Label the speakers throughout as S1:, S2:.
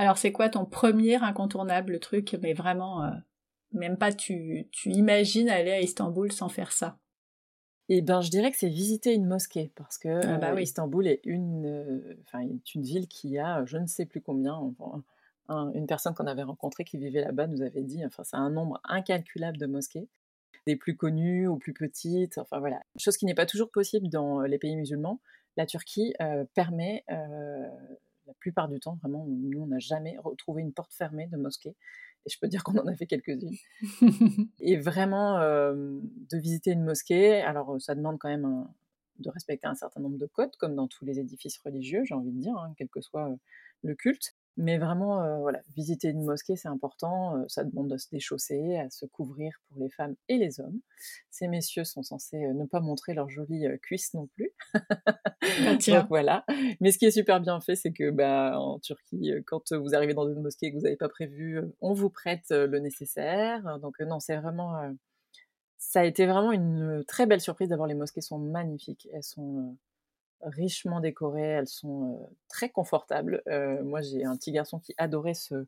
S1: Alors c'est quoi ton premier incontournable truc, mais vraiment, euh, même pas tu, tu imagines aller à Istanbul sans faire ça?
S2: Eh ben, je dirais que c'est visiter une mosquée, parce que
S1: Ah bah
S2: euh. Istanbul est une, euh, est une ville qui a, je ne sais plus combien, enfin, un- une personne qu'on avait rencontrée qui vivait là-bas nous avait dit, enfin, c'est un nombre incalculable de mosquées, des plus connues aux plus petites, enfin voilà. Chose qui n'est pas toujours possible dans les pays musulmans. La Turquie euh, permet, plupart du temps, vraiment, nous, on n'a jamais retrouvé une porte fermée de mosquée. Et je peux dire qu'on en a fait quelques-unes. Et vraiment, euh, de visiter une mosquée, alors ça demande quand même un- de respecter un certain nombre de codes, comme dans tous les édifices religieux, j'ai envie de dire, hein, quel que soit le culte. Mais vraiment, euh, voilà, visiter une mosquée, c'est important. euh, ça demande de se déchausser, à se couvrir pour les femmes et les hommes. Ces messieurs sont censés euh, ne pas montrer leurs jolies euh, cuisses non plus. Donc voilà. Mais ce qui est super bien fait, c'est que bah, en Turquie, euh, quand vous arrivez dans une mosquée et que vous n'avez pas prévu, on vous prête le nécessaire. Donc non, c'est vraiment, euh, ça a été vraiment une très belle surprise d'avoir les mosquées sont magnifiques. Elles sont euh, richement décorées, elles sont euh, très confortables. Euh, moi, j'ai un petit garçon qui adorait se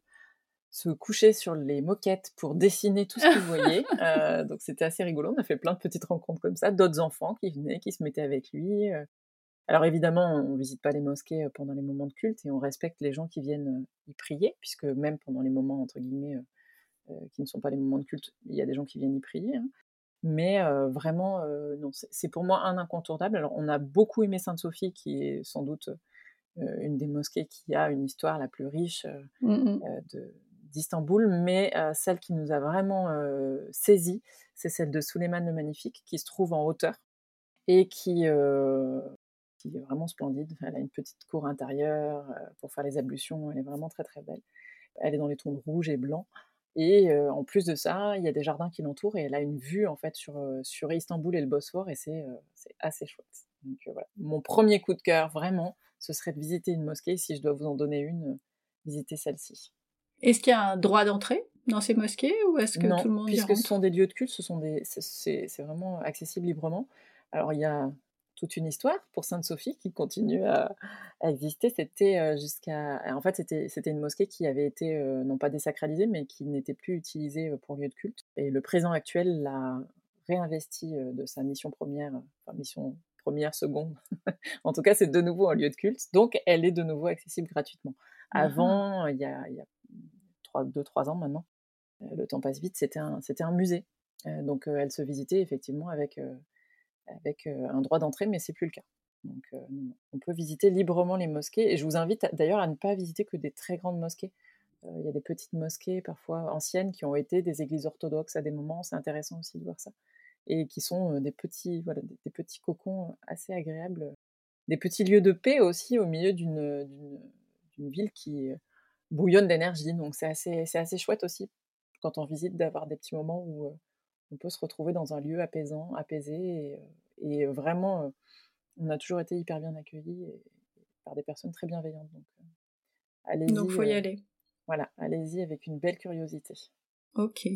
S2: se coucher sur les moquettes pour dessiner tout ce qu'il voyait. Euh, donc c'était assez rigolo. On a fait plein de petites rencontres comme ça, d'autres enfants qui venaient, qui se mettaient avec lui. Alors évidemment, on visite pas les mosquées pendant les moments de culte et on respecte les gens qui viennent y prier, puisque même pendant les moments entre guillemets qui ne sont pas les moments de culte, il y a des gens qui viennent y prier. hein. Mais euh, vraiment, euh, non, c'est pour moi un incontournable. Alors on a beaucoup aimé Sainte-Sophie, qui est sans doute euh, une des mosquées qui a une histoire la plus riche euh,
S1: Mm, mm.
S2: euh, de- d'Istanbul, mais celle qui nous a vraiment saisi, c'est celle de Suleiman le Magnifique, qui se trouve en hauteur et qui, qui est vraiment splendide. Elle a une petite cour intérieure pour faire les ablutions, elle est vraiment très très belle. Elle est dans les tons de rouge et blanc. Et euh, en plus de ça, il y a des jardins qui l'entourent et elle a une vue en fait sur, sur Istanbul et le Bosphore et c'est euh, assez chouette. Donc euh, voilà, mon premier coup de cœur vraiment, ce serait de visiter une mosquée. Si je dois vous en donner une, visitez celle-ci.
S1: Est-ce qu'il y a un droit d'entrée dans ces mosquées ou est-ce que
S2: Non,
S1: tout le monde y
S2: puisque ce
S1: rentre?
S2: sont des lieux de culte, ce sont des, c'est vraiment accessible librement. Alors il y a toute une histoire pour Sainte-Sophie qui continue à, à exister. C'était euh, jusqu'à, en fait c'était une mosquée qui avait été euh, non pas désacralisée, mais qui n'était plus utilisée euh, pour lieu de culte. Et le président actuel l'a réinvesti de sa mission première, enfin mission première, seconde. en tout cas, c'est de nouveau un lieu de culte, donc elle est de nouveau accessible gratuitement.
S1: Ah.
S2: Avant, il y a, il y a trois, deux, trois ans maintenant, le temps passe vite, c'était un, un musée. Euh, donc euh, elle se visitait effectivement avec, euh, avec un droit d'entrée, mais c'est plus le cas. Donc on peut visiter librement les mosquées. Et je vous invite d'ailleurs à ne pas visiter que des très grandes mosquées. Il y a des petites mosquées, parfois anciennes, qui ont été des églises orthodoxes à des moments. C'est intéressant aussi de voir ça. Et qui sont des petits, voilà, des, petits cocons assez agréables. Des petits lieux de paix aussi au milieu d'une, ville qui bouillonne d'énergie. Donc c'est assez, assez chouette aussi quand on visite d'avoir des petits moments où on peut se retrouver dans un lieu apaisant, apaisé et, euh, et vraiment, euh, on a toujours été hyper bien accueillis et- par des personnes très bienveillantes. Donc, euh, allez-y.
S1: Donc faut y aller.
S2: Voilà, allez-y avec une belle curiosité.
S1: Ok.